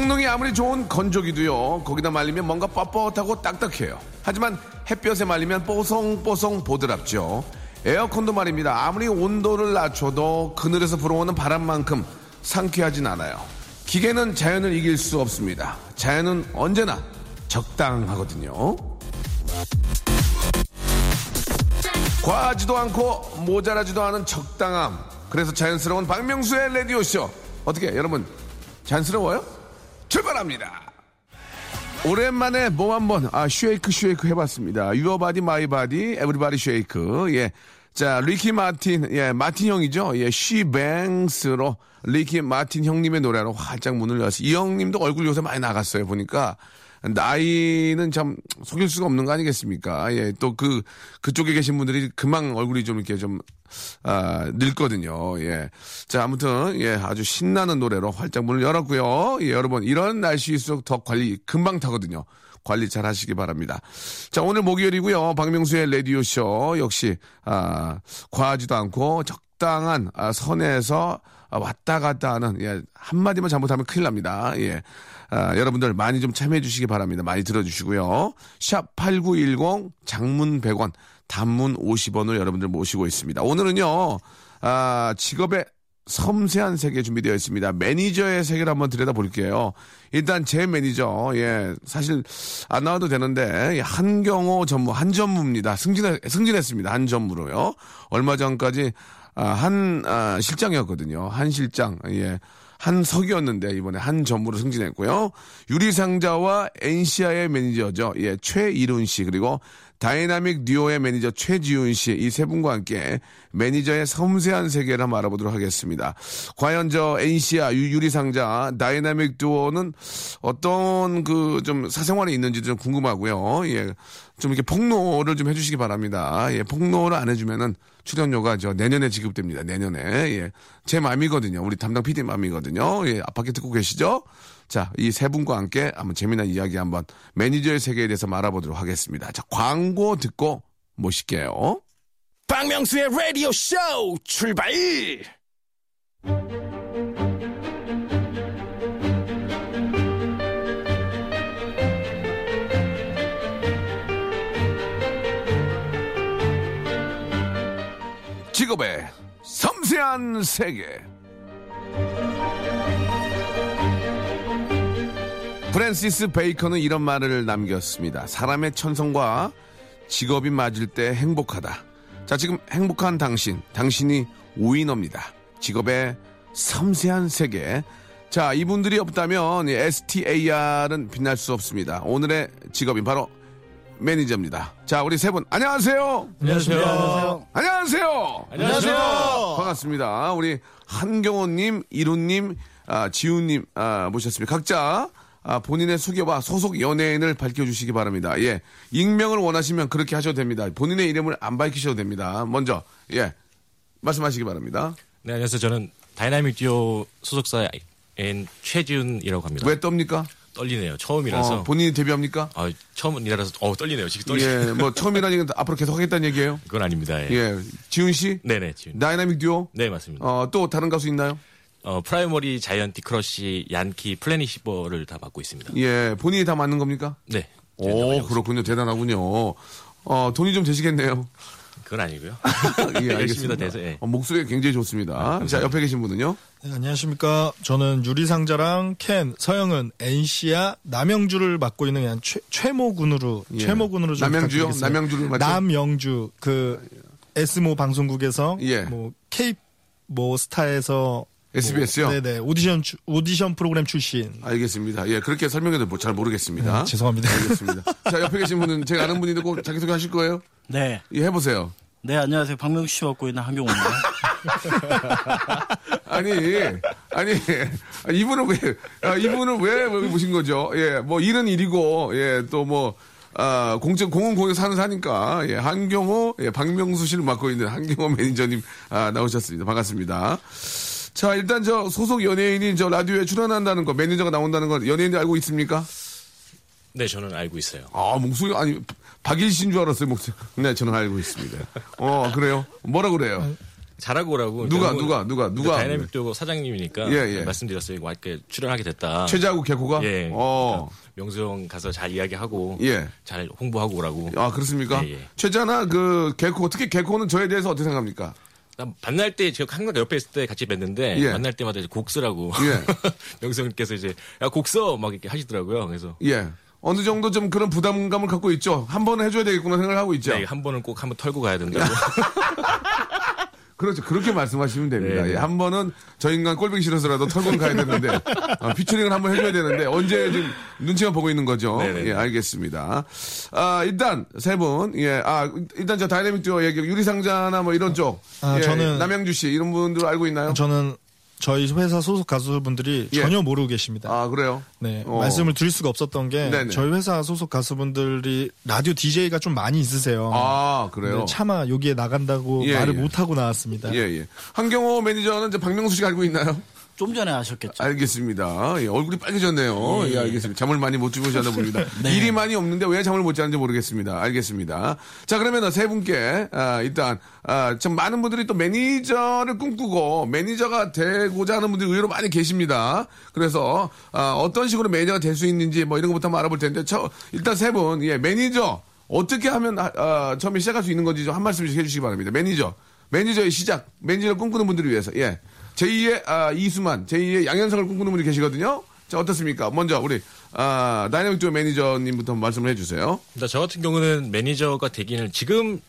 성능이 아무리 좋은 건조기도요, 거기다 말리면 뭔가 뻣뻣하고 딱딱해요. 하지만 햇볕에 말리면 뽀송뽀송 보드랍죠. 에어컨도 말입니다. 아무리 온도를 낮춰도 그늘에서 불어오는 바람만큼 상쾌하진 않아요. 기계는 자연을 이길 수 없습니다. 자연은 언제나 적당하거든요. 과하지도 않고 모자라지도 않은 적당함. 그래서 자연스러운 박명수의 라디오쇼. 어떻게, 여러분, 자연스러워요? 출발합니다. 오랜만에 몸 한번 아 shake shake 해봤습니다. your body my body everybody shake 예. 자 리키 마틴 예 마틴 형이죠. 예 She Bangs로 리키 마틴 형님의 노래로 활짝 문을 열었어요. 이 형님도 얼굴 요새 많이 나갔어요. 보니까 나이는 참 속일 수가 없는 거 아니겠습니까? 예, 또 그, 그쪽에 계신 분들이 금방 얼굴이 좀 이렇게 좀, 아, 늙거든요. 예. 자, 아무튼, 예, 아주 신나는 노래로 활짝 문을 열었고요. 예, 여러분, 이런 날씨일수록 더 관리 금방 타거든요. 관리 잘 하시기 바랍니다. 자, 오늘 목요일이고요. 박명수의 라디오쇼 역시, 아, 과하지도 않고 적당한 아, 선에서 아, 왔다 갔다 하는, 예, 한마디만 잘못하면 큰일 납니다. 예. 아, 여러분들 많이 좀 참여해 주시기 바랍니다. 많이 들어주시고요. 샵 8910 장문 100원, 단문 50원을 여러분들 모시고 있습니다. 오늘은요, 아, 직업의 섬세한 세계 준비되어 있습니다. 매니저의 세계를 한번 들여다볼게요. 일단 제 매니저, 예, 사실 안 나와도 되는데 한경호 전무, 한전무입니다. 승진해, 승진했습니다. 한전무로요. 얼마 전까지 아, 한 아, 실장이었거든요. 한 실장, 예. 한 석이었는데 이번에 한 전무로 승진했고요. 유리상자와 엔시아의 매니저죠. 예, 최이룬 씨 그리고 다이나믹 듀오의 매니저 최지훈 씨 이 세 분과 함께 매니저의 섬세한 세계를 한번 알아보도록 하겠습니다. 과연 저 엔시아 유리상자 다이나믹 듀오는 어떤 그 좀 사생활이 있는지 좀 궁금하고요. 예, 좀 이렇게 폭로를 좀 해주시기 바랍니다. 예, 폭로를 안 해주면은 출연료가 저 내년에 지급됩니다. 내년에 예, 제 마음이거든요. 우리 담당 PD 마음이거든요. 예, 밖에 듣고 계시죠? 자, 이 세 분과 함께 한번 재미난 이야기 한번 매니저의 세계에 대해서 알아보도록 하겠습니다. 자, 광고 듣고 모실게요. 박명수의 라디오 쇼 출발! 직업의 섬세한 세계. 프랜시스 베이컨은 이런 말을 남겼습니다. 사람의 천성과 직업이 맞을 때 행복하다. 자, 지금 행복한 당신, 당신이 위너입니다. 직업의 섬세한 세계. 자, 이분들이 없다면 STAR은 빛날 수 없습니다. 오늘의 직업인 바로 매니저입니다. 자, 우리 세 분, 안녕하세요. 안녕하세요. 안녕하세요. 안녕하세요. 반갑습니다. 우리 한경호님, 이룬님, 아, 지훈님 아, 모셨습니다. 각자 아, 본인의 소개와 소속 연예인을 밝혀주시기 바랍니다. 예, 익명을 원하시면 그렇게 하셔도 됩니다. 본인의 이름을 안 밝히셔도 됩니다. 먼저 예, 말씀하시기 바랍니다. 네, 안녕하세요. 저는 다이나믹 듀오 소속사인 최지훈이라고 합니다. 왜 떱니까? 떨리네요. 처음이라서. 어, 본인이 데뷔합니까? 아, 처음이라서 어 떨리네요. 지금 떨리네요. 예, 뭐 처음이라는 건 앞으로 계속 하겠다는 얘기예요. 그건 아닙니다. 예. 예, 지훈 씨, 네네, 지훈. 다이나믹 듀오. 네, 맞습니다. 어, 또 다른 가수 있나요? 어, 프라이머리, 자이언티, 크러쉬, 얀키, 플래닛 쉬버를 다 맡고 있습니다. 예, 본인이 다 맡는 겁니까? 네. 오, 그렇군요. 대단하군요. 어, 돈이 좀 되시겠네요. 그건 아니고요. 예, 알겠습니다. 다 돼서, 예. 어, 목소리가 굉장히 좋습니다. 자, 옆에 계신 분은요? 네, 안녕하십니까. 저는 유리상자랑 캔, 서영은, 엔시아, 남영주를 맡고 있는 그냥 최, 최모군으로, 예. 최모군으로 좀? 부탁드리겠습니다. 남영주를 맡죠? 남영주, 그, S모 방송국에서, 예. 뭐, K, 뭐, 스타에서, SBS 요? 뭐, 네네. 오디션, 주- 오디션 프로그램 출신. 알겠습니다. 예, 그렇게 설명해도 뭐 잘 모르겠습니다. 네, 죄송합니다. 알겠습니다. 자, 옆에 계신 분은 제가 아는 분인데 꼭 자기소개 하실 거예요? 네. 예, 해보세요. 네, 안녕하세요. 박명수 씨 맡고 있는 한경호입니다. 아니, 아니, 아, 이분은 왜, 아, 이분은 왜 여기 모신 거죠? 예, 뭐, 일은 일이고, 예, 또 뭐, 아, 공적, 공은 공에 사는 사니까, 예, 한경호, 예, 박명수 씨를 맡고 있는 한경호 매니저님, 아, 나오셨습니다. 반갑습니다. 자, 일단 저 소속 연예인이 저 라디오에 출연한다는 거, 매니저가 나온다는 거, 연예인들 알고 있습니까? 네, 저는 알고 있어요. 아, 목소리, 아니, 박일 씨인 줄 알았어요, 목소리. 네, 저는 알고 있습니다. 어, 그래요? 뭐라 그래요? 잘하고 오라고. 누가, 누가, 누가, 누가? 다이나믹 듀오 사장님이니까 예, 예. 말씀드렸어요. 와, 이렇게 출연하게 됐다. 최자 개코가? 예. 어. 명수 형 가서 잘 이야기하고 예. 잘 홍보하고 오라고. 아, 그렇습니까? 예, 예. 최자나 그 개코, 특히 개코는 저에 대해서 어떻게 생각합니까? 난 만날 때 제가 항상 옆에 있을 때 같이 뵀는데 예. 만날 때마다 이제 곡 쓰라고 예. 명수 형께서 이제 야곡 써막 이렇게 하시더라고요. 그래서 예. 어느 정도 좀 그런 부담감을 갖고 있죠. 한 번은 해줘야 되겠구나 생각을 하고 있죠. 네, 한 번은 꼭 한번 털고 가야 된다고. 그렇죠. 그렇게 말씀하시면 됩니다. 네, 네. 예, 한 번은 저 인간 꼴보기 싫어서라도 털고 가야 되는데, 어, 피처링을 한번 해줘야 되는데, 언제 지금 눈치만 보고 있는 거죠. 네, 네, 예, 네. 알겠습니다. 아, 일단, 세 분, 예, 아, 일단 저 다이내믹 듀오 얘기, 유리상자나 뭐 이런 쪽. 아, 예, 저는- 남영주 씨, 이런 분들 알고 있나요? 저는 저희 회사 소속 가수분들이 예. 전혀 모르고 계십니다. 아, 그래요? 네, 어. 말씀을 드릴 수가 없었던 게 네네. 저희 회사 소속 가수분들이 라디오 DJ가 좀 많이 있으세요. 아, 그래요? 네, 차마 여기에 나간다고 예, 말을 예. 못 하고 나왔습니다. 예, 예. 한경호 매니저는 이제 박명수 씨가 알고 있나요? 좀 전에 아셨겠죠. 알겠습니다. 예, 얼굴이 빨개졌네요. 예, 알겠습니다. 잠을 많이 못 주무셨나 봅니다. 네. 일이 많이 없는데 왜 잠을 못 자는지 모르겠습니다. 알겠습니다. 자, 그러면 세 분께, 아, 일단, 아, 참 많은 분들이 또 매니저를 꿈꾸고 매니저가 되고자 하는 분들이 의외로 많이 계십니다. 그래서, 아, 어떤 식으로 매니저가 될 수 있는지 뭐 이런 것부터 한번 알아볼 텐데, 저, 일단 세 분, 예, 매니저, 어떻게 하면, 아, 아, 처음에 시작할 수 있는 건지 좀 한 말씀씩 해주시기 바랍니다. 매니저. 매니저의 시작, 매니저를 꿈꾸는 분들을 위해서, 예. 제2의 아, 이수만, 제2의 양현석을 꿈꾸는 분이 계시거든요. 자, 어떻습니까? 먼저 우리 아, 다이내믹 듀오 매니저님부터 말씀을 해주세요. 근데 저 같은 경우는 매니저가 되기는 지금은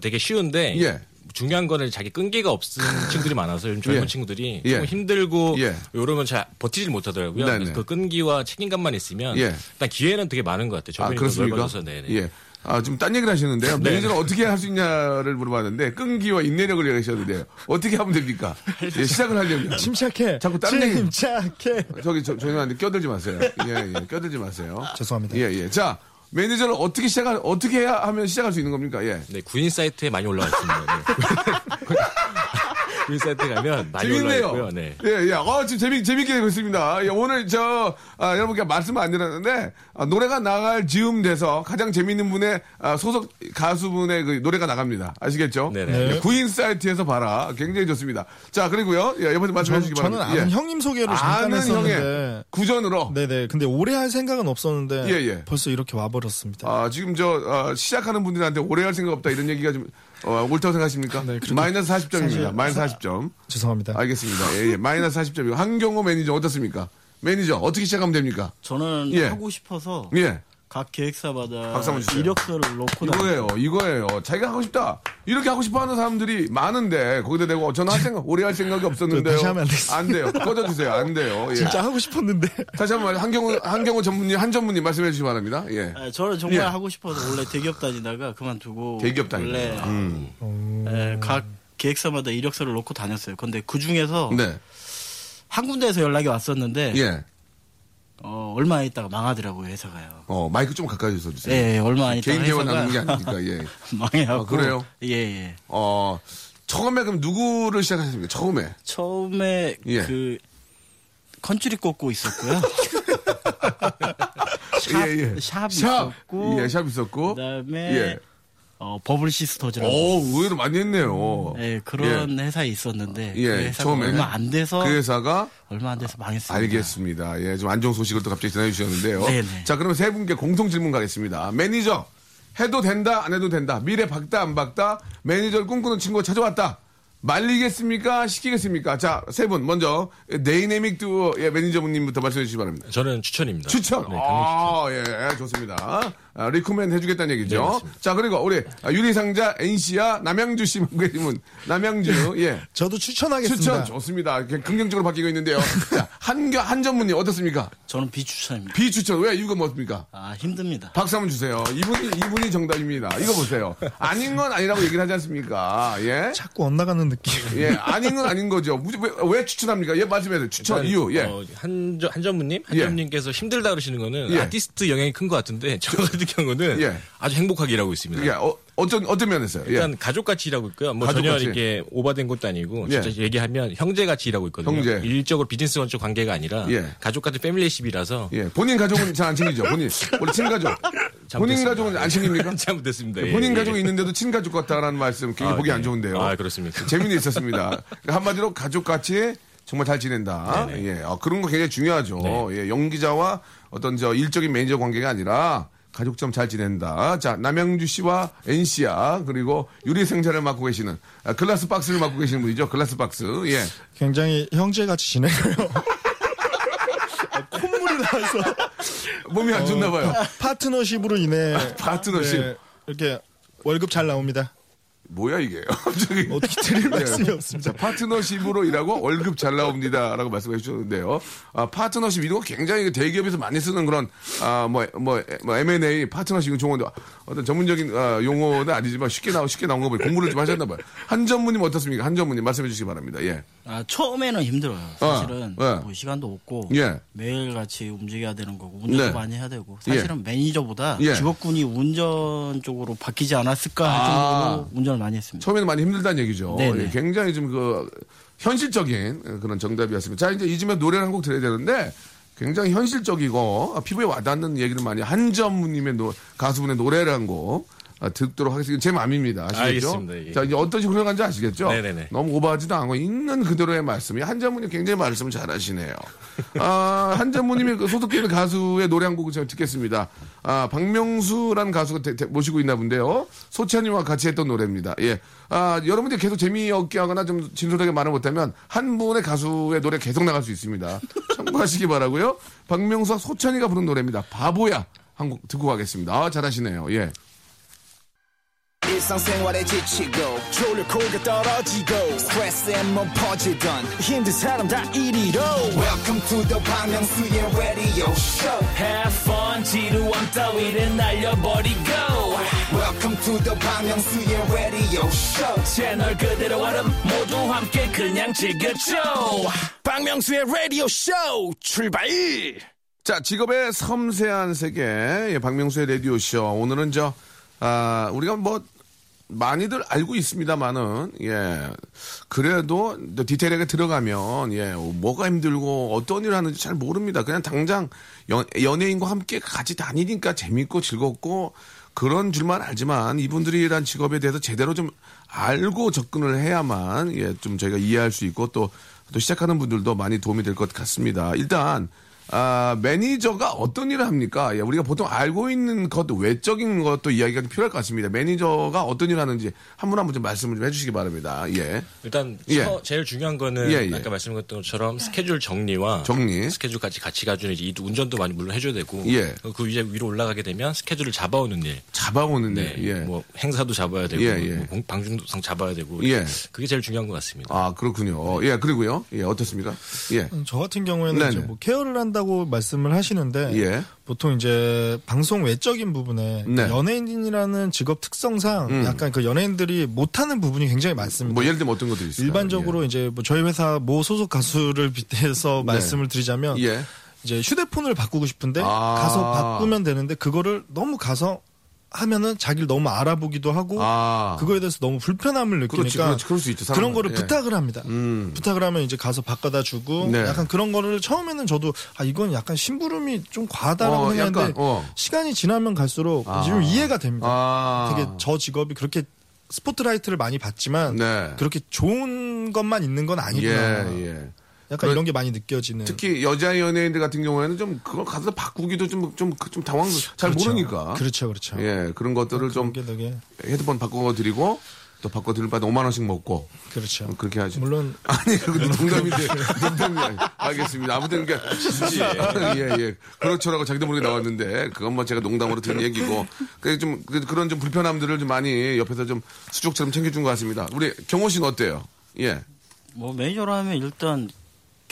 되게 쉬운데 예. 중요한 거는 자기 끈기가 없는 친구들이 많아서 요즘 젊은 예. 친구들이 예. 좀 힘들고 예. 이러면 잘 버티질 못하더라고요. 네네. 그래서 그 끈기와 책임감만 있으면 예. 일단 기회는 되게 많은 것 같아요. 아, 그렇습니까? 넓어져서 네네. 예. 아, 지금 딴 얘기를 하시는데요. 네. 매니저는 어떻게 할 수 있냐를 물어봤는데, 끈기와 인내력을 얘기하셨는데요. 어떻게 하면 됩니까? 예, 시작을 하려면. 침착해. 자꾸 다른 얘기- 침착해. 저기, 저, 죄송한데, 껴들지 마세요. 예, 예, 껴들지 마세요. 죄송합니다. 예, 예. 자, 매니저를 어떻게 시작할, 어떻게 해야 하면 시작할 수 있는 겁니까? 예. 네, 구인 사이트에 많이 올라와 있습니다. 네. 사이트에 가면 많이 재밌네요. 네. 예, 예. 어, 지금 재밌, 재밌게 되고 있습니다. 예, 오늘 저, 아, 여러분께 말씀을 안 드렸는데, 아, 노래가 나갈 즈음 돼서 가장 재밌는 분의, 아, 소속 가수분의 그 노래가 나갑니다. 아시겠죠? 네네. 예, 구인 사이트에서 봐라. 굉장히 좋습니다. 자, 그리고요. 예, 여러분 말씀해 저, 주시기 저는 바랍니다. 아는 예. 형님 소개를 잠깐 아는 했었는데. 형의 권유로. 네네. 근데 오래 할 생각은 없었는데 예, 예. 벌써 이렇게 와버렸습니다. 아, 지금 저, 어, 시작하는 분들한테 오래 할 생각 없다 이런 얘기가 좀, 어, 옳다고 생각하십니까? 네, 마이너스 40점입니다. 사실 마이너스 사- 40점. 죄송합니다. 알겠습니다. 예, 예. 마이너스 40점이고. 한경호 매니저 어떻습니까? 매니저, 어떻게 시작하면 됩니까? 저는 예. 하고 싶어서 예. 박수 한번 주세요. 이력서를 넣고 이거예요, 이거예요. 자기가 하고 싶다. 이렇게 하고 싶어 하는 사람들이 많은데, 거기다 대고 저는 할 생각, 오래 할 생각이 없었는데요. 다시 하면 안 돼요. 꺼져주세요. 안 돼요. 예. 진짜 하고 싶었는데. 다시 한 번, 한경호, 한경호 전문님, 한 전문님 말씀해 주시기 바랍니다. 예. 아, 저는 정말 예. 하고 싶어서 원래 대기업 다니다가 그만두고 대기업 다니다가. 원래 음. 예, 각 기획사마다 이력서를 놓고 다녔어요. 근데 그 중에서 네. 한 군데에서 연락이 왔었는데 예. 어, 얼마 있다가 망하더라고요 회사가요. 어, 마이크 좀 가까이 서 주세요. 예, 예, 얼마 안 있다가 개인 대화 나누는 게 아니니까, 예. 망해갖고 아, 그래요? 예, 예. 어, 처음에 그럼 누구를 시작하셨습니까? 처음에. 처음에 예. 그 컨츄리 꼬꼬 있었고요. 샵, 예, 예. 샵 있었고 예, 샵 있었고. 그 다음에 예. 어, 버블 시스터즈라고 오, 의외로 많이 했네요. 예, 그런 회사에 있었는데 예, 그 회사가 처음에. 얼마 안 돼서 그 회사가 얼마 안 돼서 망했습니다. 알겠습니다. 예, 좀 안 좋은 소식을 또 갑자기 전해 주셨는데요. 네네. 자, 그러면 세 분께 공통 질문 가겠습니다. 매니저, 해도 된다, 안 해도 된다. 미래 밝다, 안 밝다. 매니저를 꿈꾸는 친구가 찾아왔다. 말리겠습니까? 시키겠습니까? 자, 세 분. 먼저, 다이나믹 듀오 예, 매니저분님부터 말씀해 주시기 바랍니다. 저는 추천입니다. 추천. 네, 강력 추천. 아, 예, 좋습니다. 아, recommend 해주겠다는 얘기죠. 네. 자, 그리고 우리 아, 유리상자 엔시아 남영주 씨 계시면 남영주, 예. 저도 추천하겠습니다. 추천 좋습니다. 긍정적으로 바뀌고 있는데요. 자, 한겨 한 전무님 어떻습니까? 저는 비추천입니다. 비추천 왜 이유가 뭡니까? 아 힘듭니다. 박수 한번 주세요. 이분이 이분이 정답입니다. 이거 보세요. 아닌 건 아니라고 얘기를 하지 않습니까? 예. 자꾸 엇나가는 느낌. 예, 아닌 건 아닌 거죠. 무지- 왜, 왜 추천합니까? 예, 말씀해 주세요. 추천 이유. 예. 어, 한, 한전무님? 예. 힘들다 그러시는 거는 예. 아티스트 영향이 큰 것 같은데 저 같은 경우는 예. 아주 행복하게 일하고 있습니다. 이게 어, 어떤 어떤 면에서요? 예. 일단 가족같이 일하고 있고요. 뭐 전혀 가족같이. 이렇게 오버된 것도 아니고 예. 진짜 얘기하면 형제같이 일하고 있거든요. 형제. 일적으로 비즈니스 원적 관계가 아니라 예. 가족 같은 패밀리십이라서 예. 본인 가족은 잘 안 챙기죠. 본인 우리 친가족. 본인. 가족은 안 챙깁니까? 잘못됐습니다. 예, 본인 예. 가족이 있는데도 친가족 같다라는 말씀 굉장히 아, 보기 네. 안 좋은데요. 아, 그렇습니까? 재미는 있었습니다. 그러니까 한마디로 가족같이 정말 잘 지낸다. 네네. 예. 어, 그런 거 굉장히 중요하죠. 예. 연기자와 어떤 저 일적인 매니저 관계가 아니라 가족처럼 잘 지낸다. 자, 남영주 씨와 엔시아 그리고 유리상자를 맡고 계시는 아, glass box를 맡고 계시는 분이죠. glass box. 예. 굉장히 형제같이 지내고요. 아, 콧물이 나서 몸이 안 좋나 봐요. 파트너십으로 인해 파트너십. 네, 이렇게 월급 잘 나옵니다. 뭐야 이게? 갑자기 어떻게 드릴 말씀이 예. 없습니다. 자, 파트너십으로 일하고 월급 잘 나옵니다라고 말씀해 주셨는데요. 아, 파트너십 이런 거 굉장히 대기업에서 많이 쓰는 그런 아뭐뭐 뭐, 뭐 M&A 파트너십 좋은데 어떤 전문적인 아, 용어는 아니지만 쉽게 나오 쉽게 나온 거 보니 공부를 좀 하셨나 봐요. 한 전무님 어떻습니까? 한 전무님 말씀해 주시기 바랍니다. 예. 아 처음에는 힘들어요. 사실은 예. 뭐 시간도 없고 예. 매일 같이 움직여야 되는 거고 운전도 네. 많이 해야 되고 사실은 매니저보다 예. 직업군이 운전 쪽으로 바뀌지 않았을까 할 아. 정도로 운전을 많이 했습니다. 처음에는 많이 힘들다는 얘기죠. 네네. 예, 굉장히 좀 그 현실적인 그런 정답이었습니다. 자 이제 이쯤에 노래를 한 곡 들어야 되는데 굉장히 현실적이고 아, 피부에 와닿는 얘기를 많이 한전무님의 노- 가수분의 노래를 한곡 아, 듣도록 하겠습니다. 제 마음입니다. 아시겠죠? 예. 자 이제 어떤 식으로 흘러간지 아시겠죠? 네네네. 너무 오버하지도 않고 있는 그대로의 말씀이 한전무님 굉장히 말씀을 잘하시네요. 아, 한전무님이 그 소속되는 가수의 노래 한 곡을 제가 듣겠습니다. 아, 박명수라는 가수가 대- 대- 모시고 있나 본데요. 소찬이와 같이 했던 노래입니다. 예. 아, 여러분들이 계속 재미없게 하거나 좀 진솔하게 말을 못하면 한 분의 가수의 노래 계속 나갈 수 있습니다. 참고하시기 바라고요 박명수와 소찬이가 부른 노래입니다. 바보야. 한 곡 듣고 가겠습니다. 아, 잘하시네요. 예. 일상생활에 지치고, 졸려 코가 떨어지고, 스트레스에 몸 퍼지던, 힘든 사람 다 이리로. welcome to the Bang radio show Have fun 지루함 따위를 날려버리고 welcome to the Bang radio show 채널 그대로 얼음 모두 함께 그냥 즐겨줘 박명수의 라디오 쇼 출발! 자, 직업의 섬세한 세계, 예, 박명수의 라디오 쇼. 오늘은 저, 아, 우리가 뭐, 많이들 알고 있습니다만은, 예, 그래도 또 디테일하게 들어가면, 예, 뭐가 힘들고 어떤 일을 하는지 잘 모릅니다. 그냥 당장 연, 연예인과 함께 같이 다니니까 재밌고 즐겁고 그런 줄만 알지만 이분들이란 직업에 대해서 제대로 좀 알고 접근을 해야만, 예, 좀 저희가 이해할 수 있고 또, 또 시작하는 분들도 많이 도움이 될 것 같습니다. 일단, 아, 매니저가 어떤 일을 합니까? 예, 우리가 보통 알고 있는 것도 외적인 것도 이야기가 좀 필요할 것 같습니다. 매니저가 어떤 일을 하는지 한 분 한 분 좀 말씀을 좀 해주시기 바랍니다. 예. 일단 예. 처- 제일 중요한 거는 예, 예. 아까 말씀드렸던 것처럼 스케줄 정리와 정리. 스케줄까지 같이 가주는 이 운전도 많이 물론 해줘야 되고 예. 그 위에 위로 올라가게 되면 스케줄을 잡아오는 일 잡아오는 네, 일. 예. 뭐 행사도 잡아야 되고 예, 예. 뭐 공- 방중성 잡아야 되고 예. 그게 제일 중요한 것 같습니다. 아, 그렇군요. 예, 그리고요. 예, 어떻습니까? 예. 음, 저 같은 경우에는 네네. 이제 뭐 케어를 한다 고 말씀을 하시는데 예. 보통 이제 방송 외적인 부분에 네. 연예인이라는 직업 특성상 약간 그 연예인들이 못하는 부분이 굉장히 많습니다. 뭐 예를 들면 어떤 것들이 있을까요? 일반적으로 이제 뭐 저희 회사 모 소속 가수를 빗대서 말씀을 드리자면 예. 예. 이제 휴대폰을 바꾸고 싶은데 아. 가서 바꾸면 되는데 그거를 너무 가서 하면은 자기를 너무 알아보기도 하고 아. 그거에 대해서 너무 불편함을 느끼니까 그렇지, 그렇지. 있죠. 그런 거를 예. 부탁을 합니다. 음. 부탁을 하면 이제 가서 바꿔다 주고 네. 약간 그런 거를 처음에는 저도 아 이건 약간 심부름이 좀 과하다라고 어, 생각했는데 약간, 어. 시간이 지나면 갈수록 아. 지금 이해가 됩니다. 아. 되게 저 직업이 그렇게 스포트라이트를 많이 받지만 네. 그렇게 좋은 것만 있는 건 아니구나. 예, 예. 약간 이런 게 많이 느껴지는. 특히 여자 연예인들 같은 경우에는 좀 그걸 가서 바꾸기도 좀, 좀, 좀 당황, 잘 그렇죠. 모르니까. 그렇죠, 그렇죠. 예, 그런 것들을 좀 그게 되게 헤드폰 바꿔 드리고 또 바꿔 들을 바에 5만 원씩 먹고 그렇죠. 어, 그렇게 하죠. 물론 아니, 그것도 농담인데, 농담이 알겠습니다. 아무튼, 그, 예, 예. 그렇죠라고 자기도 모르게 나왔는데, 그건 뭐 제가 농담으로 들은 얘기고, 그 좀, 그- 그런 좀 불편함들을 좀 많이 옆에서 좀 수족처럼 챙겨준 것 같습니다. 우리 경호 씨는 어때요? 예. 뭐 매니저라면 일단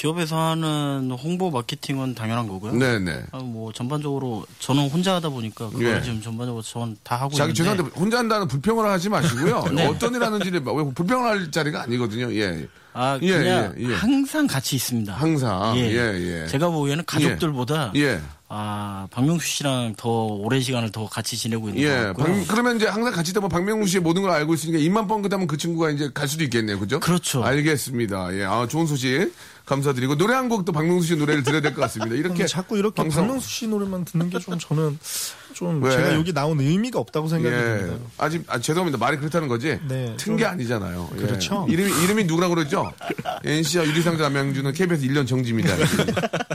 기업에서 하는 홍보 마케팅은 당연한 거고요. 네네. 아, 뭐 전반적으로 저는 혼자 하다 보니까 그걸 예. 지금 전반적으로 저는 다 하고 자기 있는데 죄송한데 혼자 한다는 불평을 하지 마시고요. 네. 어떤 일 하는지를 왜 불평을 할 자리가 아니거든요. 예. 아 예, 그냥 예, 예. 항상 같이 있습니다. 항상. 예, 예. 제가 보기에는 가족들보다 예. 아 박명수 씨랑 더 오랜 시간을 더 같이 지내고 있는 것 예. 같고요. 박- 그러면 이제 항상 같이 있다 보면 박명수 씨의 모든 걸 알고 있으니까 입만 뻥끗하면 그 친구가 이제 갈 수도 있겠네요. 그죠? 그렇죠. 알겠습니다. 예. 아, 좋은 소식 감사드리고 노래 한곡또 박명수 씨 노래를 들어야 될 것 같습니다. 이렇게 자꾸 이렇게 방송- 박명수 씨 노래만 듣는 게 좀 저는 좀 왜? 제가 여기 나온 의미가 없다고 생각이 예. 듭니다. 아직 아, 죄송합니다. 말이 그렇다는 거지. 네, 튼 좀- 게 아니잖아요. 예. 그렇죠. 이름이 이름이 누구라고 그러죠? NC와 유리상자 남양주는 KBS 1년 정지입니다.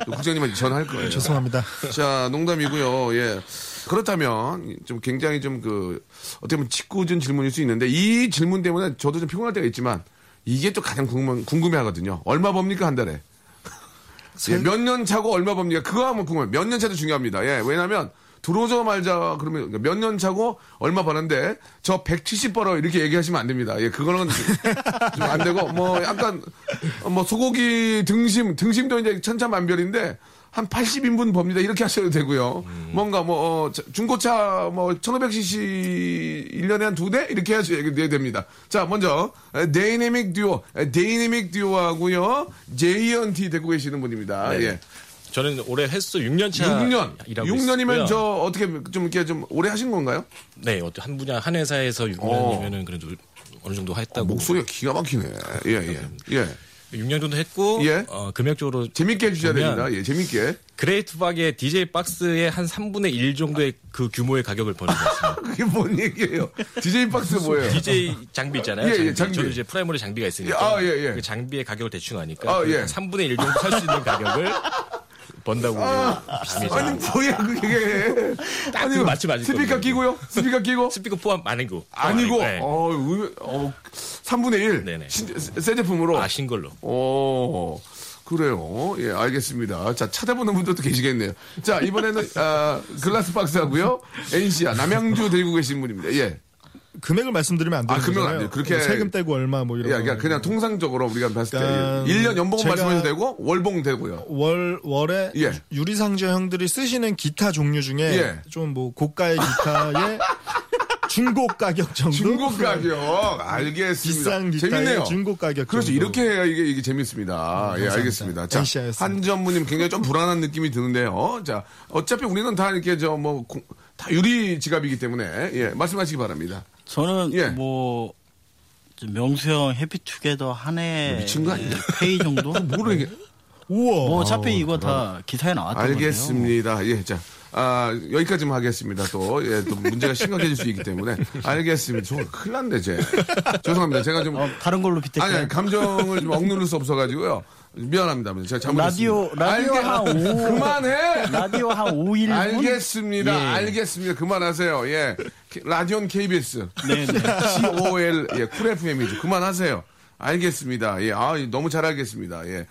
또 국장님한테 전화할 거예요. 죄송합니다. 자, 농담이고요. 예. 그렇다면 좀 굉장히 좀 그 어떻게 보면 짓궂은 질문일 수 있는데 이 질문 때문에 저도 좀 피곤할 때가 있지만 이게 또 가장 궁금, 궁금해 하거든요. 얼마 법니까 한 달에? 예, 몇년 차고 얼마 법니까? 그거 하면 궁금해. 몇 년 차도 중요합니다. 예, 왜냐면 들어오자마자 그러면 몇 년 차고 얼마 버는데 저 170 벌어 이렇게 얘기하시면 안 됩니다. 예, 그거는 좀 안 되고 뭐 약간 뭐 소고기 등심 등심도 이제 천차만별인데 한 80인분 법니다. 이렇게 하셔도 되고요. 뭔가 뭐 어, 자, 중고차 뭐 1500cc 1년에 한 두 대 이렇게 하셔야 됩니다. 자, 먼저 다이나믹 듀오, 다이나믹 듀오하고요. 자이언티 데리고 계시는 분입니다. 네. 예. 저는 올해 햇수 6년 차 6년. 일하고 6년이면 있고요. 저 어떻게 좀 이렇게 좀 오래 하신 건가요? 네, 한 분야 한 회사에서 6년이면은 그래도 어느 정도 했다고 목소리가 기가 막히네. 예, 예. 예. 6년 정도 했고 예. 어, 금액적으로 재밌게 해주셔야 됩니다. 예, 재밌게. 그레이트 박의 DJ 박스의 한 3분의 1 정도의 그 규모의 가격을 버는 것 같습니다. 그게 뭔 얘기예요? DJ 박스 뭐예요? DJ 장비 있잖아요. 예, 예, 장비. 장비. 저도 이제 프라이머리 장비가 있으니까 예, 아, 예, 예. 그 장비의 가격을 대충 하니까 아, 그 예. 3분의 1 정도 살 수 있는 가격을 번다고 비밀이죠. 아니 뭐야 그게? 아니 그 맞춤 아닐 스피커. 끼고요? 스피커 끼고? 스피커 포함 아니고 아니고 네. 어, 의외- 어 3분의 1. 네네. 신- 새 제품으로. 아 신걸로. 오, 그래요. 예, 알겠습니다. 자, 찾아보는 분들도 계시겠네요. 자, 이번에는, 아, 글라스 박스 하고요. NC야, 남양주 데리고 계신 분입니다. 예. 금액을 말씀드리면 안 되는 아, 금액은 안. 돼요. 그렇게- 세금 떼고 얼마 뭐 이런 예, 거. 그냥, 그냥 통상적으로 우리가 봤을 때 그러니까 1년 연봉 제가- 말씀하셔도 되고 월봉 되고요. 월 월에 예. 유리상자 형들이 쓰시는 기타 종류 중에 예. 좀뭐 고가의 기타의 중고 가격 정도 중고 가격 알겠습니다. 비싼 재밌네요. 중고 가격 그렇죠. 이렇게 해야 이게 이게 재밌습니다. 예, 감사합니다. 알겠습니다. 자. 한전무님 굉장히 좀 불안한 느낌이 드는데요. 자, 어차피 우리는 다 이렇게 저 뭐 다 유리 지갑이기 때문에 예, 말씀하시기 바랍니다. 저는 예. 뭐 명수 형 해피투게더 한 해 미친 거 아니냐? 페이 정도? 뭐를 이게 우와. 뭐 어차피 이거 다 기사에 나왔던. 알겠습니다. 예, 자. 아, 여기까지만 하겠습니다. 또, 예, 또 문제가 심각해질 수 있기 때문에. 알겠습니다. 저 큰일 났네, 제. 죄송합니다. 제가 좀. 어, 다른 걸로 빗댈까요? 아니, 아니, 감정을 좀 억누를 수 없어가지고요. 미안합니다. 제가 잘못했습니다. 라디오 라디오 한 5, 그만해! 라디오 한 5, 1분 알겠습니다. 예. 알겠습니다. 그만하세요. 예. 라디온 KBS. 네, 네. Cool. 예. 쿨 FM이죠. 그만하세요. 알겠습니다. 예. 아, 너무 잘 알겠습니다. 예.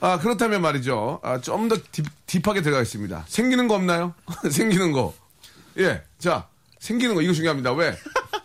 아, 그렇다면 말이죠. 아, 좀 더 deep하게 들어가겠습니다. 생기는 거 없나요? 생기는 거. 예. 자, 생기는 거. 이거 중요합니다. 왜?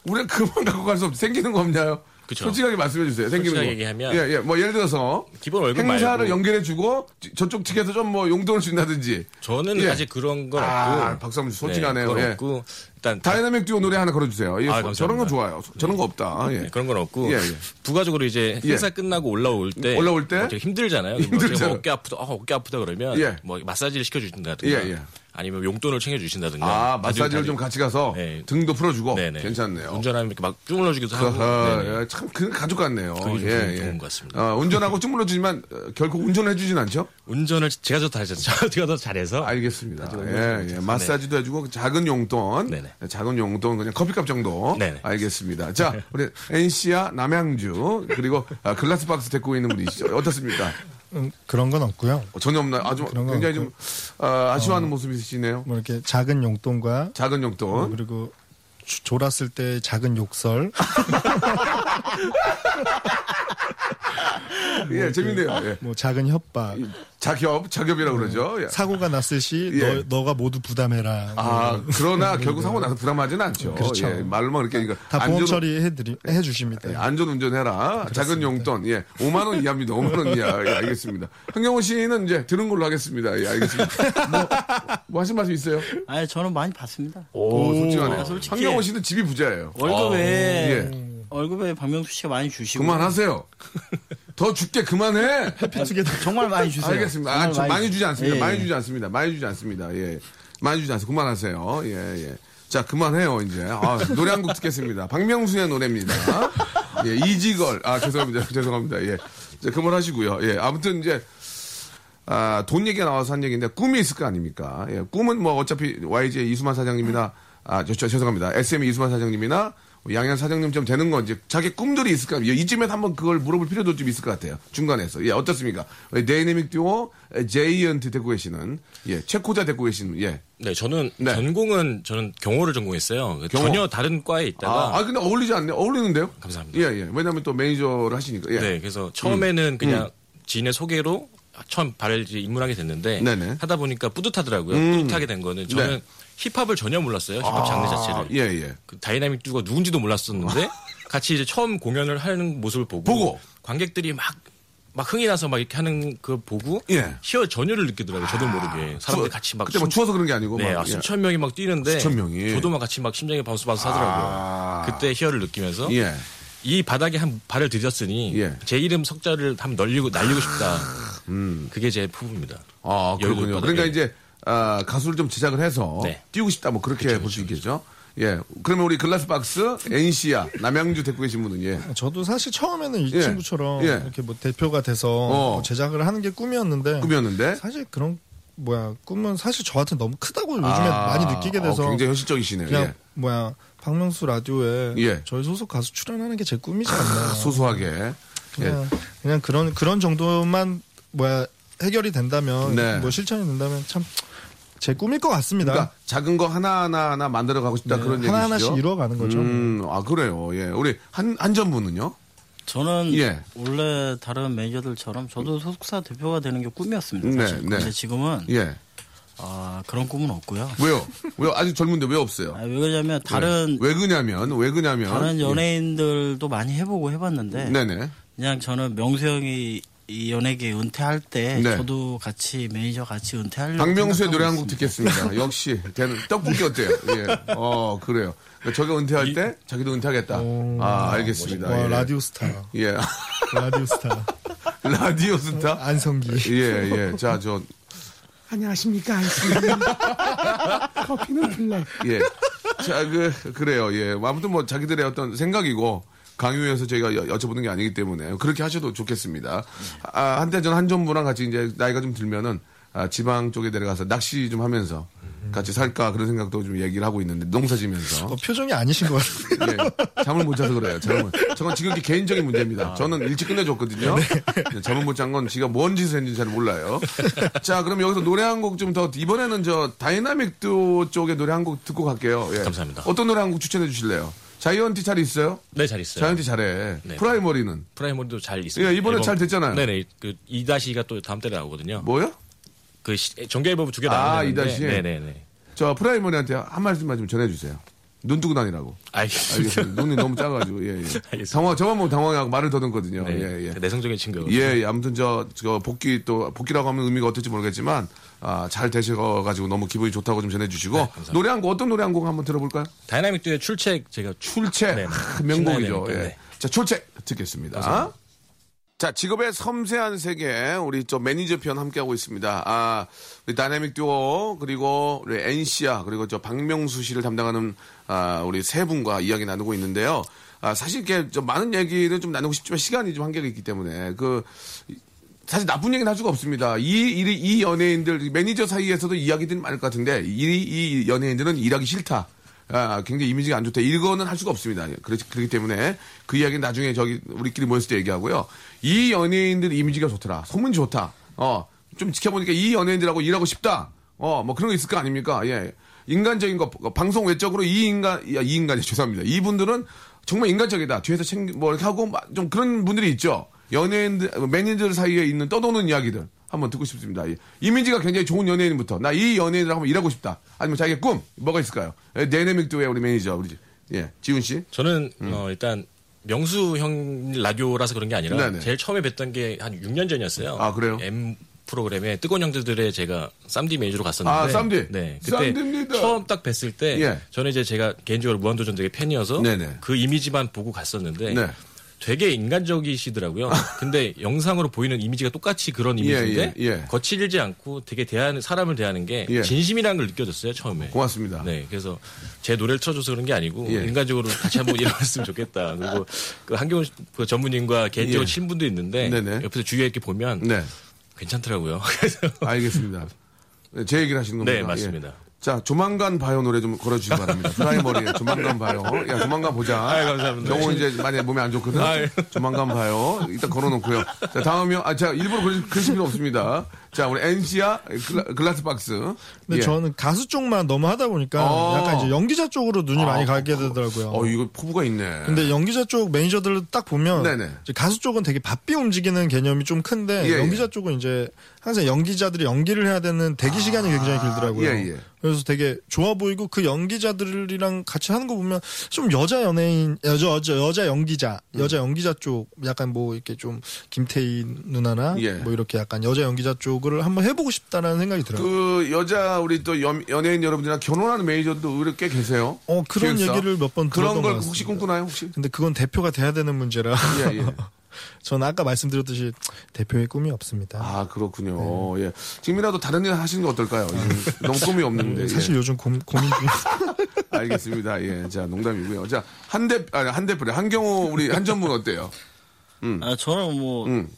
우리가 그만 갖고 갈 수 없지. 생기는 거 없나요? 그쵸. 솔직하게 말씀해 주세요. 생기는 솔직하게 거. 얘기하면 예, 예. 뭐 예를 들어서 기본 월급 행사를 말고 연결해 주고 저쪽 측에서 좀 뭐 용돈을 준다든지. 저는 예. 아직 그런 건 아, 없고. 한번 솔직하네요. 그건 예. 없고 일단 다- 다이나믹 듀오 노래 하나 걸어주세요. 예, 아, 감사합니다. 저런 거 좋아요. 저런 거 없다. 예. 네, 그런 건 없고 예, 예. 부가적으로 이제 예. 행사 끝나고 올라올 때 올라올 때? 어, 되게 힘들잖아요. 뭐 힘들죠. 뭐 어깨 아프다, 아, 어깨 아프다 그러면 예. 뭐 마사지를 시켜주신다든가 예, 예. 아니면 용돈을 챙겨주신다든가 아, 마사지를 좀 같이 가서 네. 등도 풀어주고 네네. 괜찮네요. 운전하면 이렇게 막 주물러주기도 하고 그, 네네. 예, 참, 그 가족 같네요. 예, 예. 좋은 것 같습니다. 어, 운전하고 쭈물러주지만 어, 결코 운전을 해주진 않죠? 운전을 제가 더 잘해서 제가 더 잘해서 알겠습니다. 예, 예. 좀 마사지도 해주고 작은 용돈, 네네. 작은 용돈 그냥 커피값 정도. 네네. 알겠습니다. 자, 우리 NC야 남양주 그리고 아, 글라스 박스 데리고 있는 분이시죠. 어떻습니까? 음, 그런 건 없고요. 어, 전혀 없나요? 아주 굉장히 좀 아, 아쉬워하는 모습이 있으시네요. 뭐 이렇게 작은 용돈과 작은 어, 용돈. 그리고 조- 졸았을 때 작은 욕설, 예, 재밌네요. 예. 뭐 작은 협박, 자협, 자협이라고 그러죠. 예. 사고가 났을 시 예. 너, 너가 모두 부담해라. 아, 그러나 결국 사고 나서 부담하지는 않죠. 그렇죠. 예, 말로만 그렇게 그러니까 다 보험 안전- 처리 해드리 해주십니다. 예, 안전 운전해라. 작은 용돈. 예. 5만 원 이하입니다. 5만 원 이하. 예, 알겠습니다. 황경호 씨는 이제 들은 걸로 하겠습니다. 예, 알겠습니다. 뭐, 뭐 하신 말씀 있어요? 아니 저는 많이 받습니다. 오, 솔직하네요. 아, 솔직히. 황경호 씨는 집이 부자예요. 월급에 예. 월급에 박명수 씨가 많이 주시고 그만하세요. 더 죽게 그만해. 정말 많이 주세요. 알겠습니다. 아, 저 많이 주지 않습니다. 예, 많이 예. 주지 않습니다. 많이 주지 않습니다. 예. 많이 주지 않습니다. 그만하세요. 예, 예. 자, 그만해요, 이제. 아, 노래 한 곡 듣겠습니다. 박명수의 노래입니다. 예, 이지걸. 아, 죄송합니다. 죄송합니다. 예. 이제 그만하시고요. 예. 아무튼 이제, 아, 돈 얘기가 나와서 한 얘기인데 꿈이 있을 거 아닙니까? 예. 꿈은 뭐 어차피 YG 이수만 사장님이나, 아, 저, 저, 죄송합니다. SM 이수만 사장님이나 양현 사장님 좀 되는 건지 자기 꿈들이 있을까? 예, 이쯤에서 한번 그걸 물어볼 필요도 좀 있을 것 같아요. 중간에서. 예, 어떻습니까? 예, 다이내믹 듀오 제이언트 데리고 계시는 예, 최코자 데리고 계시는 예. 네, 저는 네. 전공은 저는 경호를 전공했어요. 경호. 전혀 다른 과에 있다가 아, 아, 근데 어울리지 않네. 어울리는데요? 감사합니다. 예, 예. 왜냐면 또 매니저를 하시니까. 예. 네, 그래서 처음에는 그냥 음. 지인의 소개로 처음 발을 입문하게 됐는데 네네. 음. 하다 보니까 뿌듯하더라고요. 뿌듯하게 된 거는 저는 네. 힙합을 전혀 몰랐어요. 힙합 장르 자체를. 아, 예, 예. 그 다이나믹 듀오가 누군지도 몰랐었는데 같이 이제 처음 공연을 하는 모습을 보고, 보고. 관객들이 막 막 흥이 나서 막 이렇게 하는 그 보고 예. 희열 전율을 느끼더라고요. 저도 모르게 사람들 추워- 같이 막 그때 뭐 숨- 추워서 그런 게 아니고. 네, 막, 아, 예. 수천 명이 막 뛰는데 수천 명이. 저도 막 같이 막 심장이 bounce bounce 하더라고요. 아. 그때 희열을 느끼면서 예. 이 바닥에 한 발을 들였으니 예. 제 이름 석자를 한번 널리고 날리고 싶다. 그게 제 꿈입니다. 아, 그렇군요. 그러니까 받아요. 이제, 아, 가수를 좀 제작을 해서 네. 띄우고 싶다, 뭐 그렇게 볼 수 있겠죠. 예. 그러면 우리 글라스박스, NC야, 남양주 데리고 계신 분은 예. 저도 사실 처음에는 이 예. 친구처럼 예. 이렇게 뭐 대표가 돼서 어. 뭐 제작을 하는 게 꿈이었는데 꿈이었는데. 사실 그런 뭐야 꿈은 사실 저한테 너무 크다고 요즘에 아, 많이 느끼게 돼서 어, 굉장히 현실적이시네요. 그냥 예. 뭐야 박명수 라디오에 예. 저희 소속 가수 출연하는 게 제 꿈이지 않나. 소소하게. 예. 그냥, 그냥 그런 그런 정도만 뭐야 해결이 된다면 네. 뭐 실천이 된다면 참 제 꿈일 것 같습니다. 그러니까 작은 거 하나하나 하나 만들어 가고 싶다 네, 그런 얘기시죠. 하나하나씩 이루어 가는 거죠. 음, 아, 그래요. 예. 우리 한, 한전분은요? 저는 예. 원래 다른 매니저들처럼 저도 소속사 대표가 되는 게 꿈이었습니다. 네, 사실. 네. 근데 지금은 예. 아, 그런 꿈은 없고요. 왜요? 왜요? 아직 젊은데 왜 없어요? 아, 왜 그러냐면 다른 왜 그냐면, 왜 그냐면. 다른 연예인들도 많이 해보고 해봤는데 예. 네네. 그냥 저는 명수 형이 이 연예계 은퇴할 때 네. 저도 같이 매니저 같이 은퇴하려고 박명수의 노래 한 곡 듣겠습니다. 역시, 떡볶이 어때요? 예. 어, 그래요. 그러니까 저가 은퇴할 때 자기도 은퇴하겠다. 아, 알겠습니다. 와 예. 라디오 스타, 예. 라디오 스타 라디오 스타? 안성기. 예, 예. 자, 저. 안녕하십니까, 안녕하십니까. 커피는 블랙. 예. 자, 그, 그래요. 예. 아무튼 뭐 자기들의 어떤 생각이고, 강요해서 저희가 여- 여쭤보는 게 아니기 때문에 그렇게 하셔도 좋겠습니다. 아, 한때 전 한전부랑 같이 이제 나이가 좀 들면은 아, 지방 쪽에 내려가서 낚시 좀 하면서 같이 살까 그런 생각도 좀 얘기를 하고 있는데 농사 지면서 어, 표정이 아니신 것 같은데. 예, 잠을 못 자서 그래요. 잠을. 저건 지극히 개인적인 문제입니다. 저는 일찍 끝내줬거든요. 네, 잠을 못 잔 건 지가 뭔 짓을 했는지 잘 몰라요. 자, 그럼 여기서 노래 한 곡 좀 더, 이번에는 저 다이나믹 듀오 쪽의 노래 한 곡 듣고 갈게요. 예. 감사합니다. 어떤 노래 한 곡 추천해 주실래요? 자이언티 잘 있어요? 네, 잘 있어요. 자이언티 잘해. 네. 프라이머리는? 프라이머리도 잘 있어요. 예, 이번에 잘 됐잖아요. 네네. 그 2다시가 또 다음 달에 나오거든요. 뭐요? 그 시- 정규 앨범 두개 아, 나오는데. 2다시? 네네네. 저 프라이머리한테 한 말씀만 좀 전해주세요. 눈 뜨고 다니라고. 알겠습니다. 알겠습니다. 눈이 너무 작아가지고, 예, 예. 알겠습니다. 당황, 저만 보면 당황하고 말을 더듬거든요. 네, 예, 예. 그 내성적인 친구거든요. 예, 예. 아무튼 저, 저 복귀 또, 복귀라고 하면 의미가 어떨지 모르겠지만, 아, 잘 되셔가지고 너무 기분이 좋다고 좀 전해주시고, 감사합니다. 노래 한 곡, 어떤 노래 한 곡 한번 들어볼까요? 다이나믹 듀오의 출첵 제가 출첵. 네, 네. 아, 명곡이죠. 예. 네. 자, 출첵 듣겠습니다. 감사합니다. 자, 직업의 섬세한 세계, 우리 저 매니저 편 함께하고 있습니다. 아, 우리 다이나믹 듀오, 그리고 우리 NC야, 그리고 저 박명수 씨를 담당하는, 아, 우리 세 분과 이야기 나누고 있는데요. 아, 사실 이렇게 좀 많은 얘기를 좀 나누고 싶지만 시간이 좀 한계가 있기 때문에, 그, 사실 나쁜 얘기는 할 수가 없습니다. 이, 이, 이 연예인들, 매니저 사이에서도 이야기들이 많을 것 같은데, 이, 이 연예인들은 일하기 싫다. 아, 굉장히 이미지가 안 좋다. 이거는 할 수가 없습니다. 그렇기, 그렇기 때문에 그 이야기는 나중에 저기 우리끼리 모였을 때 얘기하고요. 이 연예인들 이미지가 좋더라. 소문이 좋다. 어, 좀 지켜보니까 이 연예인들하고 일하고 싶다. 어, 뭐 그런 거 있을 거 아닙니까? 예. 인간적인 거 방송 외적으로 이 인간 야, 이 인간이 죄송합니다. 이분들은 정말 인간적이다. 뒤에서 챙기 뭐 이렇게 하고 막좀 그런 분들이 있죠. 연예인들 매니저 사이에 있는 떠도는 이야기들 한번 듣고 싶습니다. 예. 이미지가 굉장히 좋은 연예인부터 나 이 연예인들 한번 일하고 싶다. 아니면 자기의 꿈 뭐가 있을까요? 예, 다이나믹 듀오의 우리 매니저 우리 예 지훈 씨. 저는 어, 일단 명수 형 라디오라서 그런 게 아니라 음. 네네. 제일 처음에 뵀던 게 한 6년 전이었어요. 아, 그래요? M 프로그램에 뜨거운 형제들의 제가 쌈디 매니저로 갔었는데 아, 쌈디. 네. 그때 쌈디입니다. 처음 딱 뵀을 때 예. 저는 이제 제가 개인적으로 무한도전 되게 팬이어서 네네. 그 이미지만 보고 갔었는데 네. 되게 인간적이시더라고요. 근데 영상으로 보이는 이미지가 똑같이 그런 예, 이미지인데 예, 예. 거칠지 않고 되게 대하는 사람을 대하는 게 예. 진심이라는 걸 느껴졌어요 처음에. 고맙습니다. 네, 그래서 제 노래를 틀어줘서 그런 게 아니고 예. 인간적으로 같이 한번 일어났으면 좋겠다. 그리고 그 한경훈 그 전무님과 개인적으로 예. 친분 분도 있는데 네네. 옆에서 주위에 이렇게 보면 네. 괜찮더라고요. 그래서 알겠습니다. 네, 제 얘기를 하시는 겁니다. 네, 맞습니다. 예. 자, 조만간 봐요 노래 좀 걸어주시기 바랍니다. 프라이 머리에 조만간 봐요. 야, 조만간 보자. 아유, 감사합니다. 경호 이제 만약에 몸이 안 좋거든. 아유. 조만간 봐요. 일단 걸어놓고요. 자, 다음이요. 아, 자, 일부러 그러실 필요 없습니다. 자, 우리 NC야 글라, 스 박스. 근데 예. 저는 가수 쪽만 너무 하다 보니까 어. 약간 이제 연기자 쪽으로 눈이 아, 많이 가게 되더라고요. 어, 이거 포부가 있네. 근데 연기자 쪽 매니저들을 딱 보면 가수 쪽은 되게 바삐 움직이는 개념이 좀 큰데 예, 예. 연기자 쪽은 이제 항상 연기자들이 연기를 해야 되는 대기 시간이 굉장히 길더라고요. 예, 예. 그래서 되게 좋아 보이고 그 연기자들이랑 같이 하는 거 보면 좀 여자 연예인 여자 여자, 여자 연기자 음. 여자 연기자 쪽 약간 뭐 이렇게 좀 김태희 누나나 예. 뭐 이렇게 약간 여자 연기자 쪽을 한번 해보고 싶다라는 생각이 들어요. 그 여자 우리 또 연, 연예인 여러분들이랑 결혼하는 매니저도 의외로 꽤 계세요. 어 그런 기획사? 얘기를 몇번 그런 들었던 걸것 혹시 같습니다. 꿈꾸나요 혹시? 근데 그건 대표가 돼야 되는 문제라. 예, 예. 저는 아까 말씀드렸듯이 대표의 꿈이 없습니다. 아 그렇군요. 예. 지금이라도 다른 일 하시는 게 어떨까요? 지금 너무 꿈이 없는데. 예. 사실 요즘 고, 고민 중. 알겠습니다. 예. 자, 농담이고요. 자, 한대, 아니, 한 대표래. 한경호 우리 한전문 어때요? 아, 저는 뭐 음.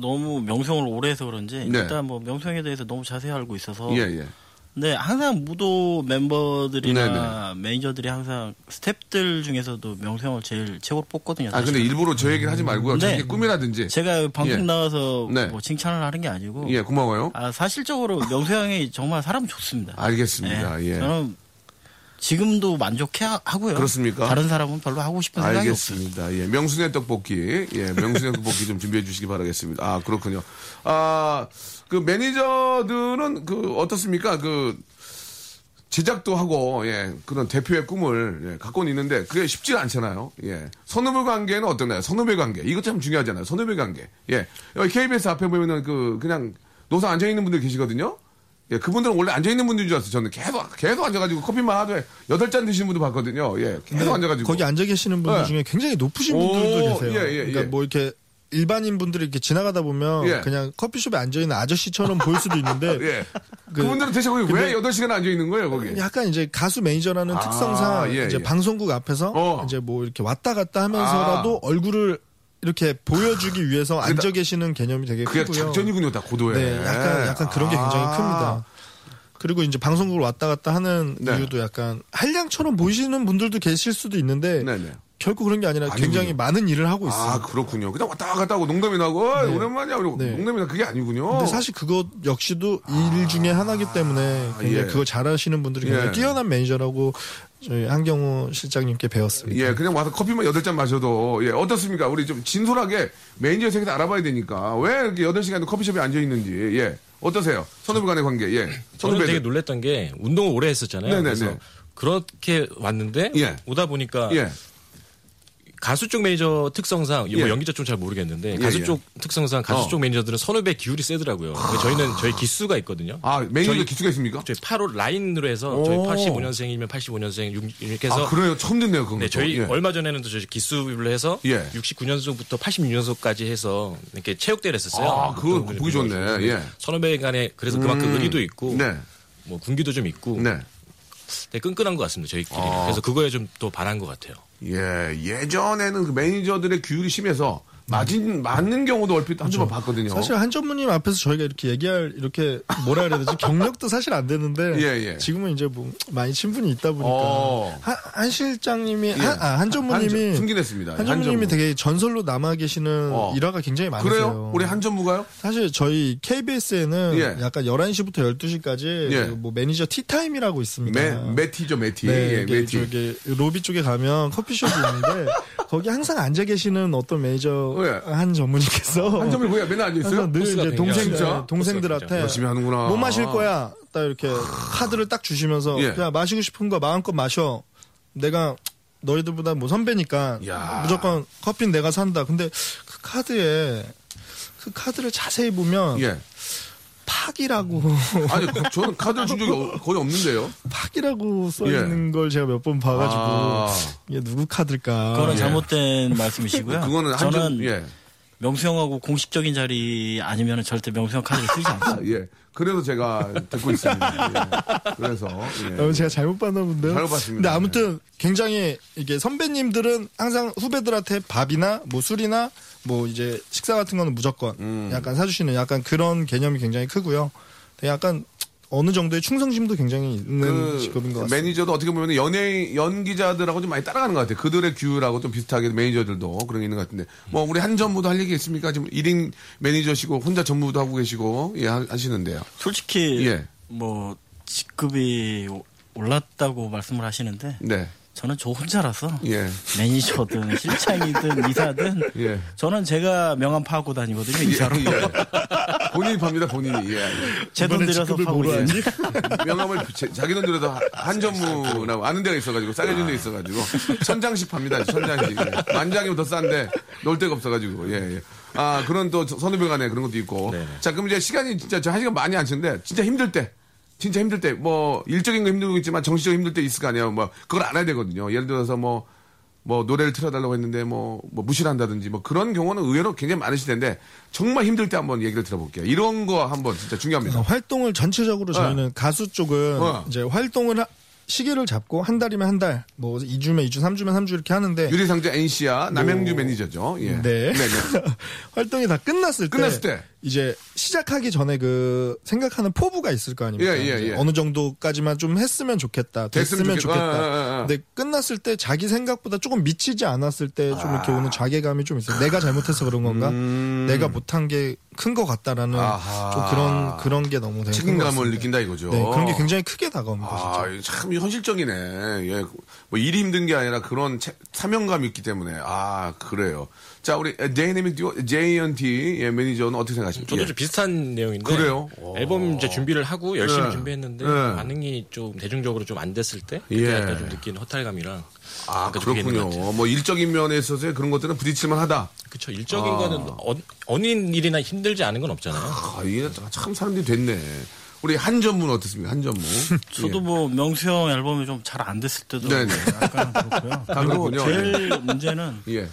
너무 명성을 오래 해서 그런지 네. 일단 뭐 명성에 대해서 너무 자세히 알고 있어서 예, 예. 근데 항상 무도 멤버들이나 매니저들이 항상 스탭들 중에서도 명성을 제일 최고로 뽑거든요. 아, 근데 사실. 일부러 저 얘기를 하지 말고요. 네. 자기 꿈이라든지. 제가 방송 예. 나와서 네. 뭐 칭찬을 하는 게 아니고 예, 고마워요. 아, 사실적으로 명수 형이 정말 사람 좋습니다. 알겠습니다. 예. 저는 지금도 만족해 하고요. 그렇습니까? 다른 사람은 별로 하고 싶은 생각이. 알겠습니다. 예, 명순의 떡볶이, 예, 명순의 떡볶이 좀 준비해 주시기 바라겠습니다. 아, 그렇군요. 아, 그 매니저들은 그 어떻습니까? 그 제작도 하고, 예, 그런 대표의 꿈을 예, 갖고는 있는데 그게 쉽지 않잖아요. 예, 선후배 관계는 어떠나요? 선후배 관계 이거 참 중요하잖아요. 선후배 관계. 예, 여기 KBS 앞에 보면은 그 그냥 노상 앉아 있는 분들 계시거든요. 예, 그분들은 원래 앉아 있는 분들인 줄 알았어요. 저는 계속 계속 앉아가지고 커피만 하루에 여덟 잔 드시는 분도 봤거든요. 예, 계속 앉아가지고 거기 앉아 계시는 분들 네. 중에 굉장히 높으신 오, 분들도 계세요. 예, 예, 그러니까 예. 뭐 이렇게 일반인 분들이 이렇게 지나가다 보면 예. 그냥 커피숍에 앉아 있는 아저씨처럼 보일 수도 있는데 예. 그- 그, 분들은 대체 거기 왜 근데- 8시간 앉아 있는 거예요, 거기? 약간 이제 가수 매니저라는 아, 특성상 예, 이제 예. 방송국 앞에서 어. 이제 뭐 이렇게 왔다 갔다 하면서라도 얼굴을 이렇게 보여주기 위해서 그게 앉아 계시는 개념이 되게 그게 크고요. 작전이군요, 다 고도에. 네, 약간 약간 그런 게 굉장히 아. 큽니다. 그리고 이제 방송국을 왔다 갔다 하는 네. 이유도 약간 한량처럼 보이시는 분들도 계실 수도 있는데 네네. 결코 그런 게 아니라 아니군요. 굉장히 많은 일을 하고 있어요. 아, 그렇군요. 그냥 왔다 갔다 하고 농담이 나고, 어, 오랜만이야. 그리고 네. 농담이 나 그게 아니군요. 근데 사실 그것 역시도 일 중에 하나기 때문에 굉장히 예. 그거 잘하시는 분들이 굉장히 예. 뛰어난 매니저라고 저희 한경호 실장님께 배웠습니다. 예, 그냥 와서 커피만 8잔 마셔도, 예, 어떻습니까? 우리 좀 진솔하게 매니저 세계에서 알아봐야 되니까, 왜 이렇게 8시간도 커피숍에 앉아 있는지, 예. 어떠세요? 선후배 간의 관계, 예. 저는. 되게 놀랬던 게 운동을 오래 했었잖아요. 네네네. 그래서 그렇게 왔는데 예. 오다 보니까 예. 가수 쪽 매니저 특성상 뭐 예. 연기자 쪽 잘 모르겠는데 예, 가수 예. 쪽 특성상 가수 어. 쪽 매니저들은 선후배 규율이 세더라고요. 근데 저희는 저희 기수가 있거든요. 아, 매니저 기수가 있습니까? 저희 85 라인으로 해서 오. 저희 85년생이면 85년생 이렇게 해서 아, 그래요? 처음 듣네요, 그건. 네, 또. 저희 예. 얼마 전에는 또 저희 기수로 해서 예. 69년생부터 86년생까지 해서 이렇게 체육대회를 했었어요. 아, 그거 보기 좋네. 예. 선후배 간에 그래서 그만큼 음. 의리도 있고 네. 뭐 군기도 좀 있고 네. 되게 끈끈한 것 같습니다. 저희끼리. 아. 그래서 그거에 좀 또 반한 것 같아요. 예, 예전에는 그 매니저들의 규율이 심해서 맞은 맞는 경우도 얼핏 한 번만 봤거든요. 사실 한 전무님 앞에서 저희가 이렇게 얘기할 이렇게 뭐라 그래야 되지 경력도 사실 안 되는데 예, 예. 지금은 이제 뭐 많이 친분이 있다 보니까 어. 한, 한 실장님이 예. 한, 아, 한 전무님이 한- 승진했습니다. 한 전무님이 한전무. 되게 전설로 남아 계시는 어. 일화가 굉장히 많으세요. 그래요? 우리 한 전무가요? 사실 저희 KBS에는 예. 약간 11시부터 12시까지 예. 뭐 매니저 티타임이라고 있습니다. 메 메티죠 메티. 네, 예, 메티. 저기 로비 쪽에 가면 커피숍이 있는데 거기 항상 앉아 계시는 어떤 매니저 예. 한 전무님께서 한 전무 거야 맨날 앉아 있어요? 항상 늘 이제 동생 진짜? 동생들한테 열심히 하는구나. 뭐 마실 거야? 딱 이렇게 카드를 딱 주시면서 예. 야 마시고 싶은 거 마음껏 마셔. 내가 너희들보다 뭐 선배니까 야. 무조건 커피는 내가 산다. 근데 그 카드에 그 카드를 자세히 보면 예. 팍이라고 아니 그- 저는 카드를 준 적이 어- 거의 없는데요. 팍이라고 써 있는 걸 제가 몇 번 봐가지고 예. 아. 이게 누구 카드일까? 그거는 예. 잘못된 말씀이시고요. 그거는 한 저는 전, 예. 명수 형하고 공식적인 자리 아니면 절대 명수 형 카드를 쓰지 않습니다. 예. 그래서 제가 듣고 있습니다. 예. 그래서 예. 여러분 제가 잘못 봤나 본데요. 잘못 봤습니다. 근데 아무튼 굉장히 이게 선배님들은 항상 후배들한테 밥이나 뭐 술이나 뭐 이제 식사 같은 거는 무조건 음. 약간 사주시는 약간 그런 개념이 굉장히 크고요. 약간 어느 정도의 충성심도 굉장히 있는 그 직업인 것 같습니다. 매니저도 어떻게 보면 연예인 연기자들하고 좀 많이 따라가는 것 같아요. 그들의 부류라고 좀 비슷하게 매니저들도 그런 게 있는 것 같은데 뭐 우리 한 전무도 할 얘기 있습니까? 지금 1인 매니저시고 혼자 전무도 하고 계시고 예 하- 하시는데요. 솔직히 예. 뭐 직급이 오- 올랐다고 말씀을 하시는데 네. 저는 저 혼자라서 예. 매니저든 실장이든 이사든 예. 저는 제가 명함 파고 다니거든요 이사로 예. 본인이 팝니다 본인이. 예. 제돈 이번에 들여서 파고 있어요. 명함을 제- 자기 돈 들여서 한 전무나 아는 데가 있어가지고 싸게 준데 있어가지고 천장씩 팝니다 천장씩 만장이면 더 싼데 놀 데가 없어가지고 예, 예. 아 그런 또 선후배 간에 그런 것도 있고 자 그럼 이제 시간이 진짜 저 한 시간 많이 안 치는데 진짜 힘들 때 진짜 힘들 때 뭐 일적인 거 힘들고 있지만 정신적으로 힘들 때 있을 거 아니에요 뭐 그걸 알아야 되거든요 예를 들어서 뭐 뭐 노래를 틀어달라고 했는데 뭐, 뭐 무시를 한다든지 뭐 그런 경우는 의외로 굉장히 많으실 텐데 정말 힘들 때 한번 얘기를 들어볼게요. 이런 거 한번 진짜 중요합니다. 어, 활동을 전체적으로 저희는 가수 쪽은 어. 이제 활동을 하- 시기를 잡고 한 달이면 한 달, 뭐 2주면 2주, 3주면 3주 이렇게 하는데 유리상자 NC야 남양주 매니저죠. 예. 네. 네, 네. 활동이 다 끝났을 때, 끝났을 때. 이제 시작하기 전에 그 생각하는 포부가 있을 거 아닙니까? 예, 예, 예. 어느 정도까지만 좀 했으면 좋겠다. 됐으면 됐으면, 좋겠- 좋겠다. 아, 아, 아. 근데 끝났을 때 자기 생각보다 조금 미치지 않았을 때 좀 이렇게 오는 자괴감이 좀 있어요. 내가 잘못해서 그런 건가? 내가 못한 게 큰 것 같다라는 음. 아하. 좀 그런 그런 게 너무 책임감을. 느낀다 이거죠. 네, 그런 게 굉장히 크게 다가옵니다. 아, 현실적이네. 예. 뭐 일이 힘든 게 아니라 그런 체- 사명감이 있기 때문에 아 그래요. 자 우리 제이네믹 듀오 JNT 예, 매니저는 어떻게 생각하십니까? 저도 예. 좀 비슷한 내용인데 그래요? 앨범 이제 준비를 하고 열심히 네. 준비했는데 네. 반응이 좀 대중적으로 좀 안 됐을 때 예. 그때 약간 좀 느끼는 허탈감이랑 아 그러니까 그렇군요. 뭐 일적인 면에 있어서의 그런 것들은 부딪힐만 하다. 그쵸 일적인 아. 거는 어, 어느 일이나 힘들지 않은 건 없잖아요. 아, 이게 참 사람들이 됐네. 우리 한전문 어떻습니까? 한전문. 저도 뭐 명수 형 앨범이 좀 잘 안 됐을 때도 네네. 약간 그렇고요. 그리고 그렇군요. 제일 문제는 예. 예.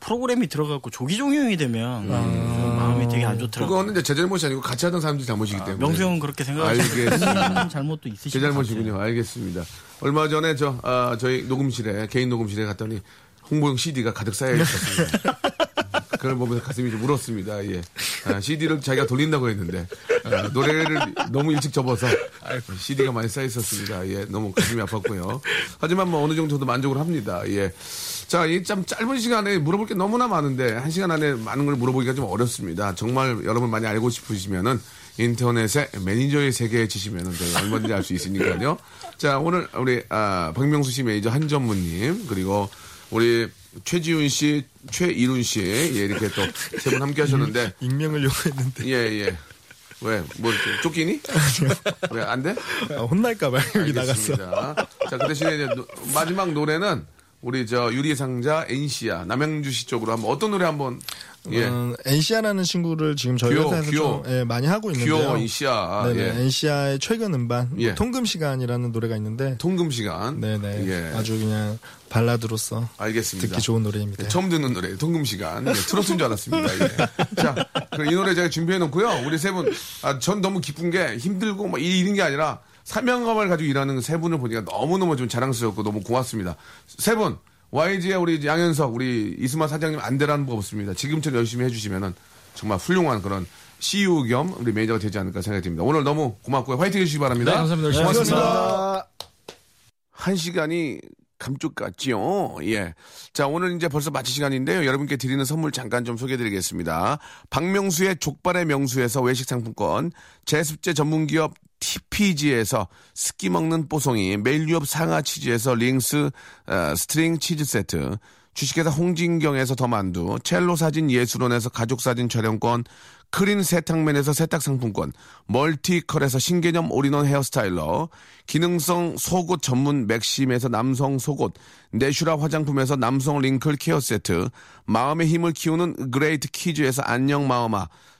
프로그램이 들어가고 조기종이 형이 되면 마음이 되게 안 좋더라고요. 그거는 이제 제 잘못이 아니고 같이 하던 사람들 잘못이기 때문에. 명수 형은 그렇게. 생각하시는 잘못도 있으시죠. 제 잘못이군요. 알겠습니다. 얼마 전에 저 아, 저희 녹음실에 개인 녹음실에 갔더니 홍보용 CD가 가득 쌓여 있었습니다. 그걸 보면서 가슴이 좀 울었습니다. 예. CD를 자기가 돌린다고 했는데 아, 노래를 너무 일찍 접어서 CD가 많이 쌓여 있었습니다. 예, 너무 가슴이 아팠고요. 하지만 뭐 어느 정도 도 만족을 합니다. 예. 자, 이 참 짧은 시간에 물어볼 게 너무나 많은데 한 시간 안에 많은 걸 물어보기가 좀 어렵습니다. 정말 여러분 많이 알고 싶으시면은 인터넷에 매니저의 세계에 치시면은 얼마든지 알 수 있으니까요. 자, 오늘 우리 아, 박명수 씨 매니저 한전무님 그리고 우리 최지훈 씨, 최이룬 씨 예, 이렇게 또 세 분 함께 하셨는데 익명을 요구했는데 예, 예. 왜? 뭐 이렇게 쫓기니? 왜 안 돼? 아, 혼날까봐 여기 나갔어. 자, 그 대신에 이제 노- 마지막 노래는 우리 저 유리상자 NC야 남양주 씨 쪽으로 한번 어떤 노래 한번 예. 음, 엔시아라는 친구를 지금 저희 귀여워, 회사에서 귀여워. 좀 예, 많이 하고 있는데요. 귀여워 NC야. 네네, 예. 엔시아의 최근 음반 예. 통금 시간이라는 노래가 있는데 통금 시간. 네네 예. 아주 그냥 발라드로서 알겠습니다. 듣기 좋은 노래입니다. 네, 처음 듣는 노래 통금 시간 예, 트로트인 줄 알았습니다. 예. 자, 그이 노래 제가 준비해 놓고요. 우리 세 분, 아, 전 너무 기쁜 게 힘들고 뭐 이- 이런 게 아니라 사명감을 가지고 일하는 세 분을 보니까 너무 너무 좀 자랑스럽고 너무 고맙습니다. 세 분 YG의 우리 양현석, 우리 이수만 사장님 안 되라는 법 없습니다. 지금처럼 열심히 해주시면은 정말 훌륭한 그런 CEO 겸 우리 매니저가 되지 않을까 생각이 듭니다. 오늘 너무 고맙고요. 화이팅 해주시기 바랍니다. 네, 감사합니다. 열심히 하겠습니다. 한 시간이 감쪽 같지요. 예. 자, 오늘 이제 벌써 마칠 시간인데요. 여러분께 드리는 선물 잠깐 좀 소개해 드리겠습니다. 박명수의 족발의 명수에서 외식 상품권, 제습제 전문 기업 TPG에서 습기 먹는 뽀송이, 매일유업 상하 치즈에서 링스 어, string 치즈 세트, 주식회사 홍진경에서 더 만두, 첼로 사진 예술원에서 가족 사진 촬영권, 크린 세탁맨에서 세탁 상품권, 멀티컬에서 신개념 all-in-one hair styler, 기능성 속옷 전문 맥심에서 남성 속옷, 내슈라 화장품에서 남성 wrinkle care 세트, 마음의 힘을 키우는 그레이트 키즈에서 안녕 마음아,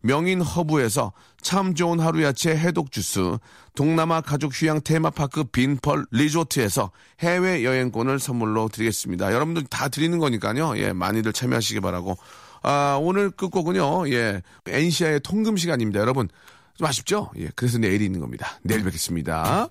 명인 허브에서 참 좋은 하루 야채 해독 주스, 동남아 가족 휴양 테마파크 빈펄 리조트에서 해외 여행권을 선물로 드리겠습니다. 여러분들 다 드리는 거니까요. 예, 많이들 참여하시기 바라고. 아, 오늘 끝곡은요. 예, 엔시아의 통금 시간입니다. 여러분 좀 아쉽죠? 예, 그래서 내일이 있는 겁니다. 내일 뵙겠습니다.